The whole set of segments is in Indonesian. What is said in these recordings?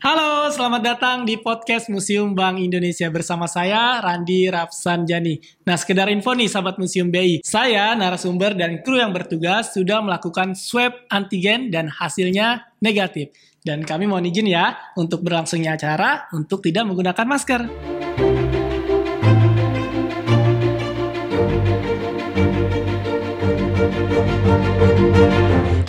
Halo, selamat datang di podcast Museum Bank Indonesia bersama saya Randi Rapsanjani. Nah, sekedar info nih sahabat Museum BI, saya narasumber dan kru yang bertugas sudah melakukan swab antigen dan hasilnya negatif. Dan kami mohon izin ya untuk berlangsungnya acara untuk tidak menggunakan masker.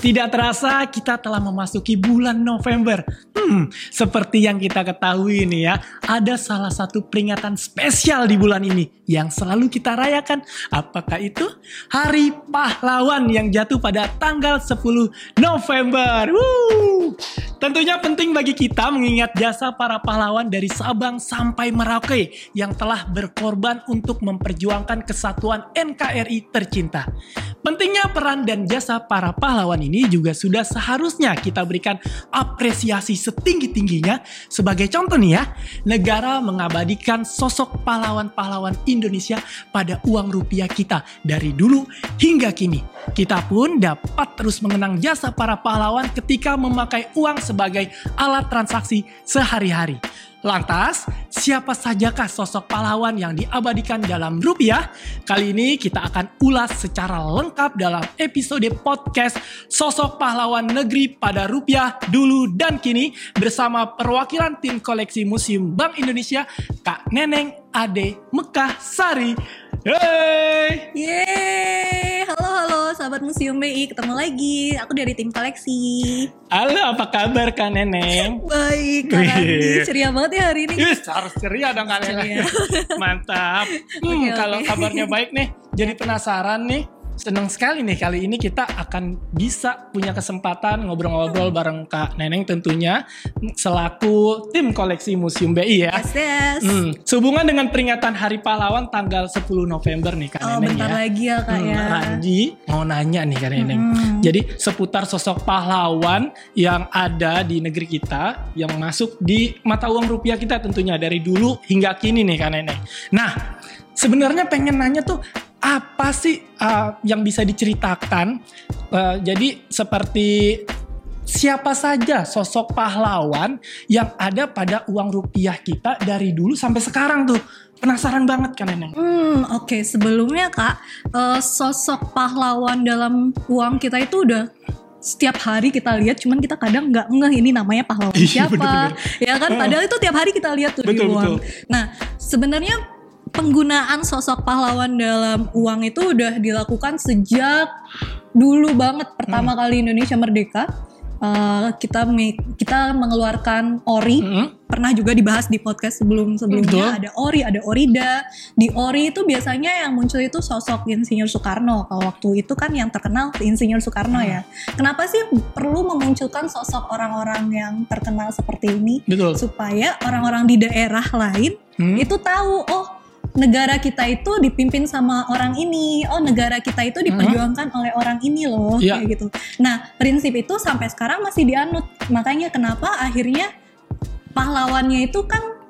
Tidak terasa kita telah memasuki bulan November. Hmm, seperti yang kita ketahui ini ya, ada salah satu peringatan spesial di bulan ini yang selalu kita rayakan. Apakah itu? Hari Pahlawan yang jatuh pada tanggal 10 November. Woo! Tentunya penting bagi kita mengingat jasa para pahlawan dari Sabang sampai Merauke yang telah berkorban untuk memperjuangkan kesatuan NKRI tercinta. Pentingnya peran dan jasa para pahlawan ini juga sudah seharusnya kita berikan apresiasi setinggi-tingginya. Sebagai contoh nih ya, negara mengabadikan sosok pahlawan-pahlawan Indonesia pada uang rupiah kita dari dulu hingga kini. Kita pun dapat terus mengenang jasa para pahlawan ketika memakai uang sebagai alat transaksi sehari-hari. Lantas, siapa sajakah sosok pahlawan yang diabadikan dalam rupiah? Kali ini kita akan ulas secara lengkap dalam episode podcast Sosok Pahlawan Negeri pada Rupiah Dulu dan Kini bersama perwakilan tim koleksi Museum Bank Indonesia, Kak Neneng Ade Mekah Sari. Hey! Yeay, sahabat Museum BI, ketemu lagi. Aku dari tim koleksi. Halo, apa kabar Kak Neneng? Baik, Kak Randi. Ceria banget ya hari ini. Yes, harus ceria dong Kak Neneng. Mantap. Hmm, Oke, kalau oke. kabarnya baik nih, jadi penasaran nih. Senang sekali nih kali ini kita akan bisa punya kesempatan ngobrol-ngobrol bareng Kak Neneng tentunya selaku tim koleksi Museum BI ya. Yes, yes. Hmm, sehubungan dengan peringatan Hari Pahlawan tanggal 10 November nih Kak Oh, Neneng bentar ya. lagi ya, Kak Hmm, ya. Randi mau nanya nih Kak Neneng. Hmm. Jadi seputar sosok pahlawan yang ada di negeri kita yang masuk di mata uang rupiah kita tentunya dari dulu hingga kini nih Kak Neneng. Nah, sebenarnya pengen nanya tuh apa sih uh, yang bisa diceritakan? Uh, jadi seperti siapa saja sosok pahlawan yang ada pada uang rupiah kita dari dulu sampai sekarang tuh. Penasaran banget kan Neneng? Hmm, oke. Sebelumnya Kak, eh, sosok pahlawan dalam uang kita itu udah setiap hari kita lihat, cuman kita kadang nggak ngeh ini namanya pahlawan Iya, siapa, bener-bener. ya kan? Padahal itu tiap hari kita lihat tuh Betul, di uang. betul. Nah, sebenarnya penggunaan sosok pahlawan dalam uang itu udah dilakukan sejak dulu banget Hmm. pertama kali Indonesia merdeka. Eh, kita kita mengeluarkan ori Mm-mm. pernah juga dibahas di podcast sebelum sebelumnya Betul. ada ori ada orida di ori itu biasanya yang muncul itu sosok Insinyur Soekarno kalau waktu itu kan yang terkenal Insinyur Soekarno Hmm. ya kenapa sih perlu memunculkan sosok orang-orang yang terkenal seperti ini Betul. supaya orang-orang di daerah lain Hmm? itu tahu oh negara kita itu dipimpin sama orang ini. Oh negara kita itu diperjuangkan oleh orang ini loh Iya. kayak gitu. Nah prinsip itu sampai sekarang masih dianut. Makanya kenapa akhirnya pahlawannya itu kan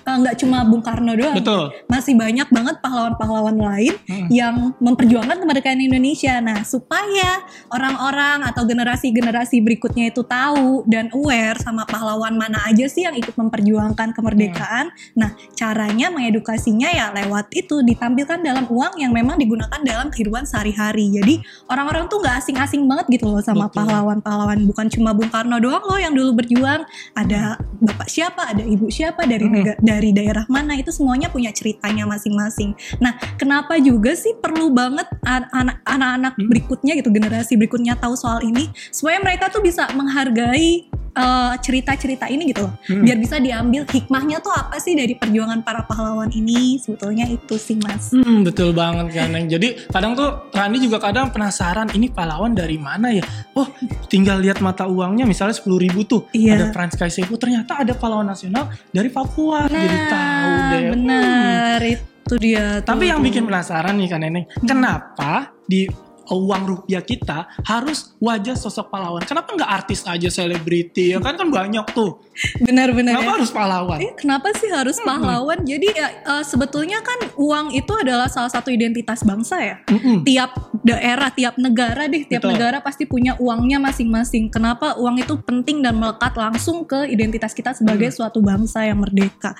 eh, nggak cuma Bung Karno doang Betul. masih banyak banget pahlawan-pahlawan lain Hmm. yang memperjuangkan kemerdekaan Indonesia. Nah, supaya orang-orang atau generasi-generasi berikutnya itu tahu dan aware sama pahlawan mana aja sih yang ikut memperjuangkan kemerdekaan. Nah, caranya mengedukasinya ya lewat itu ditampilkan dalam uang yang memang digunakan dalam kehidupan sehari-hari. Jadi orang-orang tuh nggak asing-asing banget gitu loh sama pahlawan-pahlawan. Bukan cuma Bung Karno doang loh yang dulu berjuang. Ada bapak siapa, ada ibu siapa dari Hmm. nega- dari daerah mana itu semuanya punya ceritanya masing-masing. Nah, kenapa juga sih perlu banget an- anak- anak-anak Hmm. berikutnya gitu generasi berikutnya tahu soal ini supaya mereka tuh bisa menghargai eh, cerita-cerita ini gitu loh. Hmm. Biar bisa diambil hikmahnya tuh apa sih dari perjuangan para pahlawan ini? Sebetulnya itu sih, Mas. Hmm, betul banget kan. Jadi kadang tuh Rani juga kadang penasaran ini pahlawan dari mana ya? Oh, tinggal lihat mata uangnya misalnya 10.000 ribu tuh. Iya. Ada Franz Kaisepu ternyata ada pahlawan nasional dari Papua. Jadi tahu deh. Hmm. benar itu dia. tuh, Tapi yang tuh. bikin penasaran nih kan Neneng, kenapa di uang rupiah kita harus wajah sosok pahlawan. Kenapa nggak artis aja selebriti ya kan kan banyak tuh. Benar-benar Kenapa ya. harus pahlawan? Eh, kenapa sih harus pahlawan? Jadi ya eh, sebetulnya kan uang itu adalah salah satu identitas bangsa ya. Mm-mm. Tiap daerah, tiap negara deh, tiap Betul. negara pasti punya uangnya masing-masing. Kenapa uang itu penting dan melekat langsung ke identitas kita sebagai suatu bangsa yang merdeka.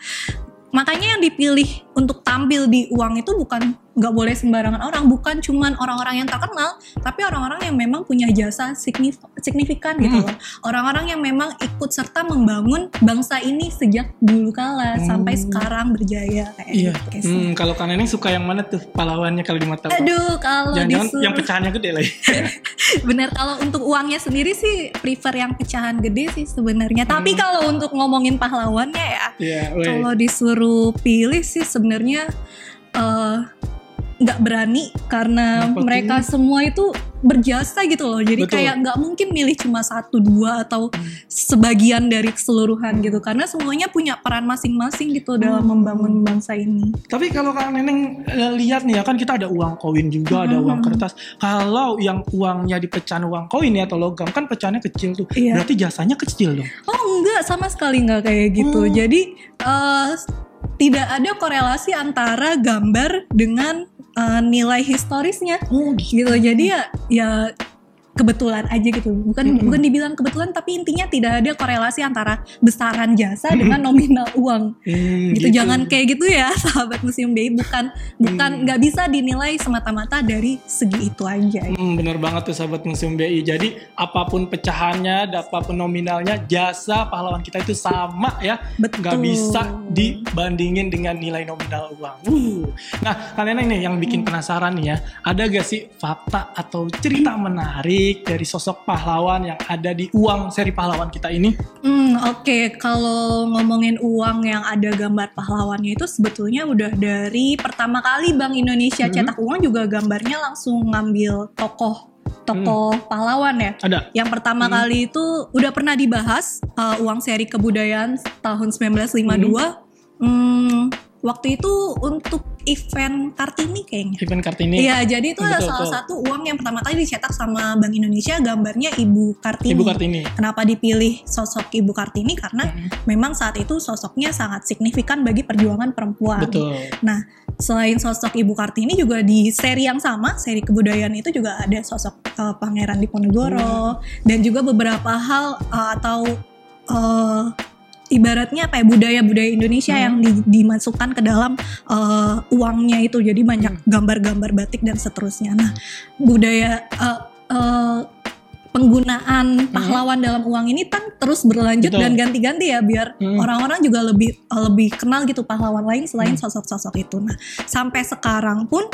Makanya yang dipilih untuk tampil di uang itu bukan nggak boleh sembarangan orang, bukan cuman orang-orang yang terkenal, tapi orang-orang yang memang punya jasa signif- signifikan gitu Hmm. loh. Orang-orang yang memang ikut serta membangun bangsa ini sejak dulu kala sampai Hmm. sekarang berjaya kayak Iya. gitu. Hmm, kalau Kak Neneng suka yang mana tuh pahlawannya kalau di mata? Aduh, kalau disuruh yang pecahannya gede ya. bener kalau untuk uangnya sendiri sih prefer yang pecahan gede sih sebenarnya. Tapi Hmm. kalau untuk ngomongin pahlawannya ya, Iya, weh. kalau disuruh pilih sih sebenarnya eh, nggak berani karena Kenapa mereka semua itu berjasa gitu loh. Jadi Betul. kayak nggak mungkin milih cuma satu dua atau sebagian dari keseluruhan gitu karena semuanya punya peran masing-masing gitu dalam Hmm. membangun bangsa ini. Tapi kalau Kak Neneng eh, lihat nih ya kan kita ada uang koin juga, ada Mhm. uang kertas. Kalau yang uangnya di pecahan uang koin ya atau logam kan pecahannya kecil tuh. Iya. Berarti jasanya kecil dong. Oh enggak sama sekali enggak kayak gitu. Hmm. Jadi eh, tidak ada korelasi antara gambar dengan eh, nilai historisnya Oh, gitu. Jadi ya ya kebetulan aja gitu. Bukan Mm-mm. bukan dibilang kebetulan tapi intinya tidak ada korelasi antara besaran jasa dengan nominal uang. Hmm, Gitu. Jangan kayak gitu ya sahabat Museum BI bukan bukan Hmm. nggak bisa dinilai semata-mata dari segi itu aja. Hmm, bener banget tuh sahabat Museum BI. Jadi apa pun pecahannya, apa pun nominalnya, jasa pahlawan kita itu sama ya. Nggak bisa dibandingin dengan nilai nominal uang. Uh. Nah, kalian ini yang bikin penasaran nih ya. Ada gak sih fakta atau cerita menarik dari sosok pahlawan yang ada di uang seri pahlawan kita ini? Hmm, oke. Kalau ngomongin uang yang ada gambar pahlawannya itu sebetulnya udah dari pertama kali Bank Indonesia Hmm. cetak uang juga gambarnya langsung ngambil tokoh tokoh pahlawan ya. Ada. Yang pertama Hmm. kali itu udah pernah dibahas uh, uang seri kebudayaan tahun 1952. Hmm, waktu itu untuk event Kartini kayaknya. Event Kartini. Iya, jadi itu ada Betul, salah betul. satu uang yang pertama kali dicetak sama Bank Indonesia gambarnya Ibu Kartini. Ibu Kartini. Kenapa dipilih sosok Ibu Kartini? Karena Hmm, memang saat itu sosoknya sangat signifikan bagi perjuangan perempuan. Betul. Nah, selain sosok Ibu Kartini juga di seri yang sama, seri kebudayaan itu juga ada sosok uh, Pangeran Diponegoro dan juga beberapa hal uh, atau uh, ibaratnya apa ya budaya-budaya Indonesia Hmm. yang di- dimasukkan ke dalam uh, uangnya itu. Jadi banyak gambar-gambar batik dan seterusnya. Nah, budaya uh, uh, penggunaan pahlawan dalam uang ini kan terus berlanjut Betul. dan ganti-ganti ya biar Hmm. orang-orang juga lebih lebih kenal gitu pahlawan lain selain Hmm. sosok-sosok itu. Nah, sampai sekarang pun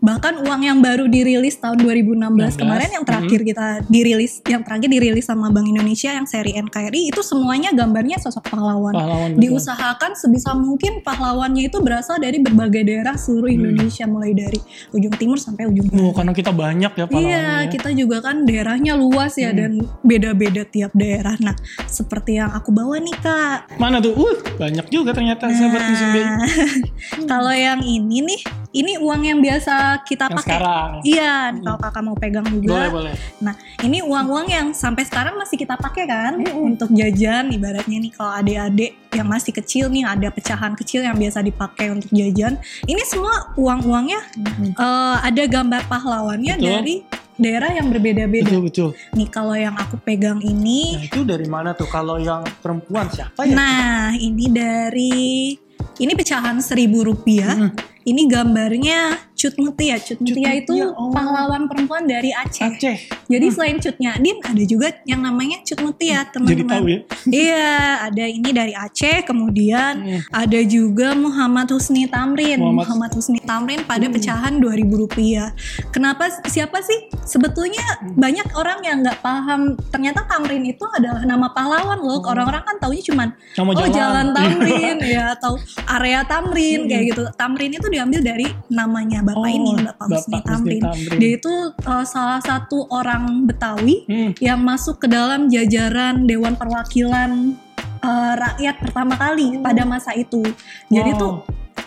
bahkan uang yang baru dirilis tahun 2016 16, kemarin yang terakhir kita dirilis yang terakhir dirilis sama Bank Indonesia yang seri NKRI itu semuanya gambarnya sosok pahlawan. Pahlawan. betul. Diusahakan sebisa mungkin pahlawannya itu berasal dari berbagai daerah seluruh Hmm. Indonesia mulai dari ujung timur sampai ujung Oh, barat. karena kita banyak ya pahlawannya. Iya, ya. kita juga kan daerahnya luas ya Hmm. dan beda-beda tiap daerah. Nah, seperti yang aku bawa nih Kak. Mana tuh? Uh, banyak juga ternyata sahabat Museum BI. Nah, kalau yang ini nih, ini uang yang biasa kita Yang pakai. sekarang. Iya, kalau kakak mau pegang juga. Boleh, boleh. Nah, ini uang-uang yang sampai sekarang masih kita pakai kan untuk jajan. Ibaratnya nih kalau adik-adik yang masih kecil nih ada pecahan kecil yang biasa dipakai untuk jajan. Ini semua uang-uangnya eh, ada gambar pahlawannya Betul. dari daerah yang berbeda-beda. Betul, betul. Nih kalau yang aku pegang ini, Nah, itu dari mana tuh? Kalau yang perempuan siapa ya? nah ini dari ini pecahan seribu rupiah. Hmm. Ini gambarnya Cut Mutia. Cut Mutia itu oh. pahlawan perempuan dari Aceh. Aceh. Jadi Hmm. selain Cutnya Adin ada juga yang namanya Cut Mutia Jadi teman-teman. tahu ya. Iya, ada ini dari Aceh, kemudian Hmm. ada juga Muhammad Husni Tamrin. Muhammad- Muhammad, Husni Tamrin pada Hmm. pecahan 2000 rupiah. Kenapa? Siapa sih? Sebetulnya Hmm. banyak orang yang nggak paham. Ternyata Tamrin itu adalah nama pahlawan loh. Hmm. Orang-orang kan taunya cuman Sama oh jalan, Tamrin ya atau area Tamrin Hmm. kayak gitu. Tamrin itu diambil dari namanya bapak Oh, ini, Bapak, Bapak Husni Tamrin. Tamrin. Dia itu uh, salah satu orang Betawi Hmm. yang masuk ke dalam jajaran Dewan Perwakilan uh, rakyat pertama kali pada masa itu. Jadi Wow. tuh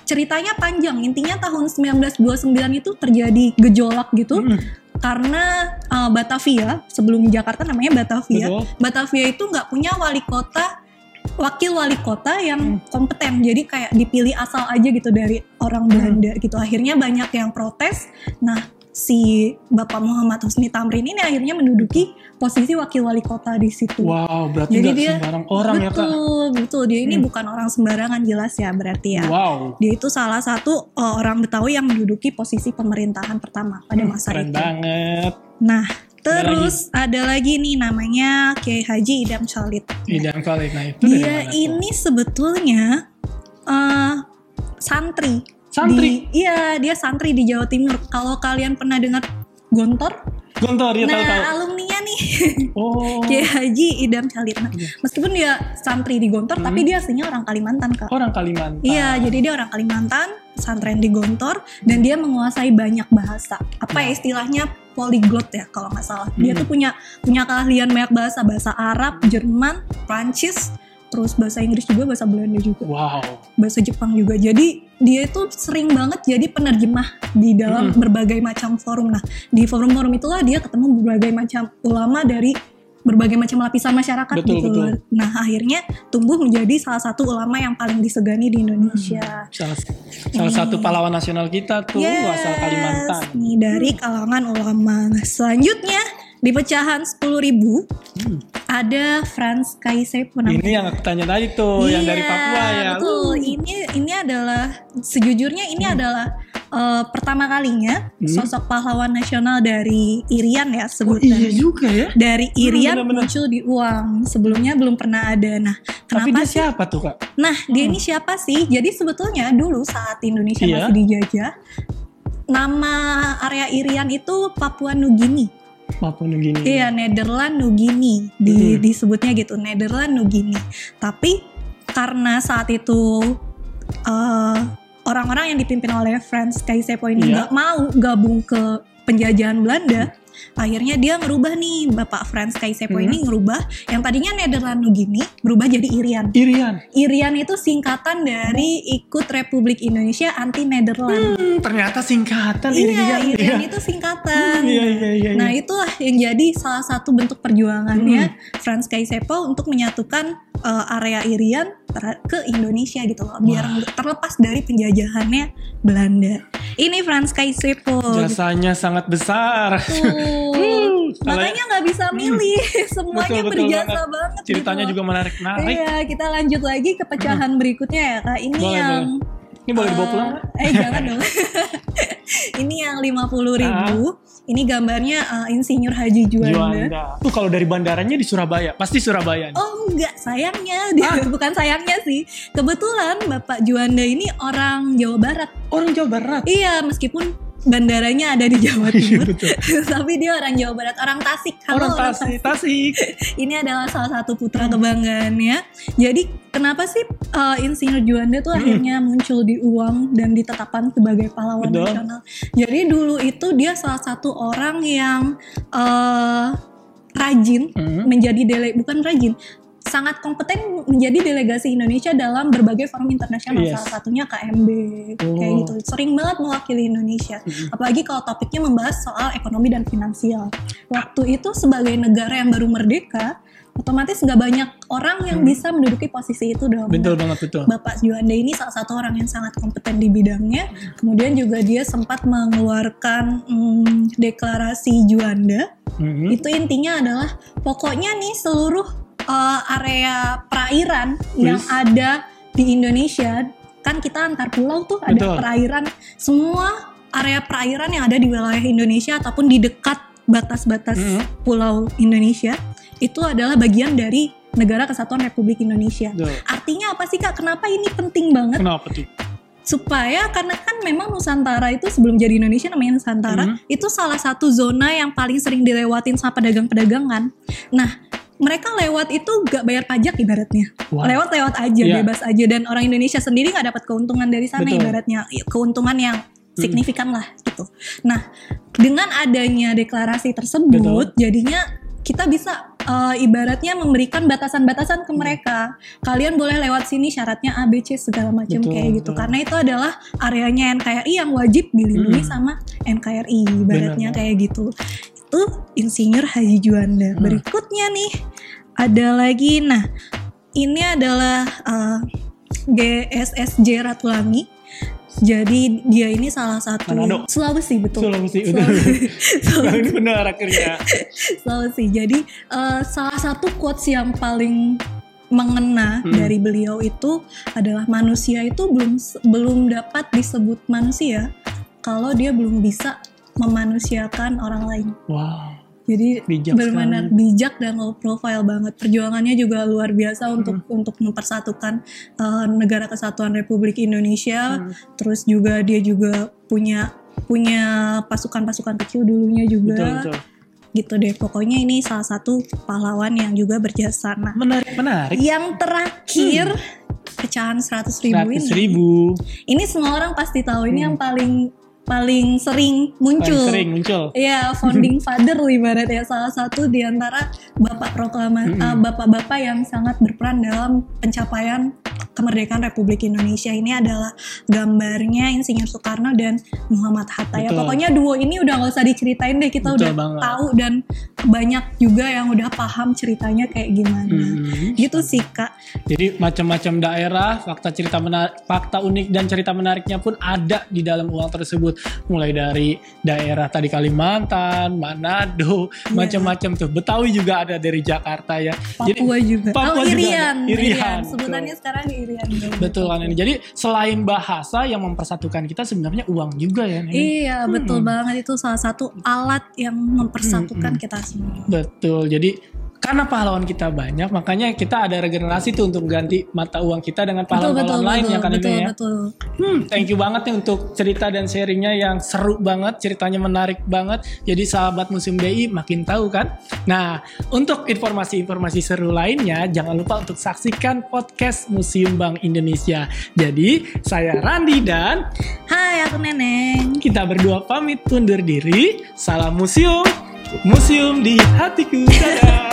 ceritanya panjang. Intinya tahun 1929 itu terjadi gejolak gitu Hmm. karena uh, Batavia sebelum Jakarta namanya Batavia. Betul. Batavia itu nggak punya wali kota wakil wali kota Hmm. yang kompeten. Jadi kayak dipilih asal aja gitu dari orang Belanda gitu. Akhirnya banyak yang protes. Nah si Bapak Muhammad Husni Tamrin ini akhirnya menduduki posisi wakil wali kota di situ. Wow, berarti Jadi dia- sembarang orang ya kak. betul betul. Dia ini Hmm. bukan orang sembarangan jelas ya berarti ya. Wow, dia itu salah satu uh, orang Betawi yang menduduki posisi pemerintahan pertama pada Hmm, masa keren itu. banget. nah Ada terus ada lagi nih namanya Kiai Haji Idam Khalid Idam Khalid, nah itu dia mana tuh? ini sebetulnya eh santri. Santri? Di- iya, dia santri di Jawa Timur. Kalau kalian pernah dengar Gontor, Gontor, ya nah tahu tahu. alumninya nih Oh, Kiai Haji Idam Khalid. Nah, Iya. meskipun dia santri di Gontor, Hmm. tapi dia aslinya orang Kalimantan kak. orang Kalimantan. Iya, jadi dia orang Kalimantan, pesantren di Gontor, dan dia menguasai banyak bahasa. Apa ya istilahnya polyglot ya kalau nggak salah. Dia Hmm. tuh punya punya keahlian banyak bahasa, bahasa Arab, Jerman, Prancis, terus bahasa Inggris juga, bahasa Belanda juga, Wow, bahasa Jepang juga. Jadi dia itu sering banget jadi penerjemah di dalam Hmm. berbagai macam forum. Nah, di forum-forum itulah dia ketemu berbagai macam ulama dari berbagai macam lapisan masyarakat Betul, gitu. betul. Nah, akhirnya tumbuh menjadi salah satu ulama yang paling disegani di Indonesia. salah, salah satu pahlawan nasional kita tuh Yes, asal Kalimantan. Nih dari kalangan ulama. Nah, selanjutnya di pecahan 10.000 Hmm. ada Franz Kaisepo namanya. Ini yang aku tanya tadi tuh, yang dari Iya, Papua ya. Betul. Ini ini adalah sejujurnya ini adalah eh, pertama kalinya Hmm. sosok pahlawan nasional dari Irian ya Oh, sebutan. iya juga ya. Dari Irian benar-benar. muncul di uang. Sebelumnya belum pernah ada. Nah, Tapi kenapa dia sih? siapa tuh kak? Nah, dia ini siapa sih? Jadi sebetulnya dulu saat Indonesia Iya. masih dijajah, nama area Irian itu Papua Nugini. Papua Nugini. Iya, Nederland Nugini di, Hmm. disebutnya gitu, Nederland Nugini. Tapi karena saat itu eh, orang-orang yang dipimpin oleh Franz Kaisepo ini Iya. nggak mau gabung ke penjajahan Belanda, akhirnya dia ngerubah nih Bapak Franz Kaisepo Hmm. ini ngerubah yang tadinya Nederland Nugini berubah jadi Irian. Irian. Irian itu singkatan dari ikut Republik Indonesia anti Nederland. Hmm, ternyata singkatan Iya, Irian. Irian Iya. itu singkatan. Iya, iya, iya, Nah, iya. itulah yang jadi salah satu bentuk perjuangannya Hmm. Franz Kaisepo untuk menyatukan uh, area Irian ke Indonesia gitu loh, biar Wah. terlepas dari penjajahannya Belanda. Ini Franz Kaisepo. Jasanya sangat besar. Uh, kalau- Makanya nggak bisa milih, semuanya Betul, betul berjasa banget. banget. Ceritanya gitu juga menarik-menarik. Iya, kita lanjut lagi ke pecahan berikutnya ya kak. Ini Boleh, yang Ini boleh dibawa eh, pulang nggak? Eh jangan dong. ini yang 50.000 ribu. Ini gambarnya eh, Insinyur Haji Juanda. Juanda. Tuh kalau dari bandaranya di Surabaya, pasti Surabaya. nih. Oh enggak, sayangnya dia bukan sayangnya sih. Kebetulan Bapak Juanda ini orang Jawa Barat. Orang Jawa Barat. Iya, meskipun bandaranya ada di Jawa Iya Timur. Tapi dia orang Jawa Barat, orang Tasik. Halo, Orang Tasik, Tasik. Ini adalah salah satu putra kebanggaannya. Jadi kenapa sih uh, Insinyur Juanda tuh Hmm. akhirnya muncul di uang dan ditetapkan sebagai pahlawan Betul. nasional? Jadi dulu itu dia salah satu orang yang uh, rajin Hmm. menjadi dele bukan rajin sangat kompeten menjadi delegasi Indonesia dalam berbagai forum internasional Yes. salah satunya KMB kayak Oh. gitu sering banget mewakili Indonesia Hmm. apalagi kalau topiknya membahas soal ekonomi dan finansial waktu itu sebagai negara yang baru merdeka otomatis nggak banyak orang yang Hmm. bisa menduduki posisi itu dong Betul banget betul. Bapak Juanda ini salah satu orang yang sangat kompeten di bidangnya. Kemudian juga dia sempat mengeluarkan hmm, deklarasi Juanda. Mhm. Itu intinya adalah pokoknya nih seluruh uh, area perairan yang Wis. ada di Indonesia kan kita antar pulau tuh ada Betul. perairan. Semua area perairan yang ada di wilayah Indonesia ataupun di dekat batas-batas Mhm. pulau Indonesia itu adalah bagian dari Negara Kesatuan Republik Indonesia. Betul. Artinya apa sih kak? Kenapa ini penting banget? Kenapa tuh? Supaya karena kan memang Nusantara itu sebelum jadi Indonesia namanya Nusantara Mhm. itu salah satu zona yang paling sering dilewatin sama pedagang-pedagangan. Nah mereka lewat itu gak bayar pajak ibaratnya, lewat-lewat aja, Iya. bebas aja dan orang Indonesia sendiri nggak dapat keuntungan dari sana Betul. ibaratnya, keuntungan yang signifikan lah gitu. Nah dengan adanya deklarasi tersebut, Betul. jadinya kita bisa eh, ibaratnya memberikan batasan-batasan ke mereka. Kalian boleh lewat sini syaratnya A, B, C segala macam kayak gitu. betul. Karena itu adalah areanya NKRI yang wajib dilindungi Mm. sama NKRI ibaratnya Benar. kayak gitu. Itu Insinyur Haji Juanda. Hmm. Berikutnya nih ada lagi nah ini adalah eh, GSSJ Ratulangi. Jadi dia ini salah satu Manado. Sulawesi betul. Sulawesi betul. Sulawesi. ini benar akhirnya. Sulawesi. Jadi eh, salah satu quotes yang paling mengena Hmm. dari beliau itu adalah manusia itu belum belum dapat disebut manusia kalau dia belum bisa memanusiakan orang lain. Wow. Jadi Bijak benar-benar sekali. bijak dan low profile banget. Perjuangannya juga luar biasa Hmm. untuk untuk mempersatukan eh, negara kesatuan Republik Indonesia. Hmm. Terus juga dia juga punya punya pasukan-pasukan kecil dulunya juga Betul, betul. gitu deh pokoknya ini salah satu pahlawan yang juga berjasa nah Menarik, menarik. yang terakhir pecahan 100 ribu Seratus ini ribu. ini semua orang pasti tahu ini Hmm. yang paling paling sering Paling muncul sering muncul. Iya, founding father ibaratnya salah satu di antara bapak proklamasi Mm-mm. bapak-bapak yang sangat berperan dalam pencapaian kemerdekaan Republik Indonesia ini adalah gambarnya Insinyur Soekarno dan Muhammad Hatta ya. Betul. Pokoknya duo ini udah nggak usah diceritain deh, kita Betul udah banget. tahu dan banyak juga yang udah paham ceritanya kayak gimana. Hmm. Gitu sih Kak. Jadi macam-macam daerah, fakta cerita menarik, fakta unik dan cerita menariknya pun ada di dalam uang tersebut. Mulai dari daerah tadi Kalimantan, Manado, Iya. macam-macam tuh. Betawi juga ada dari Jakarta ya. Jadi Papua juga. Papua oh, juga Irian. ada. Irian, Sebutannya sekarang Irian. betul kan ini. Jadi selain bahasa yang mempersatukan kita sebenarnya uang juga ya. Neni? Iya, betul Hmm. banget itu salah satu alat yang mempersatukan Hmm, hmm. kita semua. Betul. Jadi karena pahlawan kita banyak, makanya kita ada regenerasi tuh untuk ganti mata uang kita dengan betul, pahlawan-pahlawan lain betul, ya kan betul, ini ya. betul. Hmm, thank you banget nih untuk cerita dan sharingnya yang seru banget, ceritanya menarik banget. Jadi sahabat Museum BI makin tahu kan. Nah, untuk informasi-informasi seru lainnya, jangan lupa untuk saksikan podcast Museum Bank Indonesia. Jadi, saya Randi dan Hai, aku Neneng. kita berdua pamit undur diri. Salam museum, museum di hatiku. Dadah.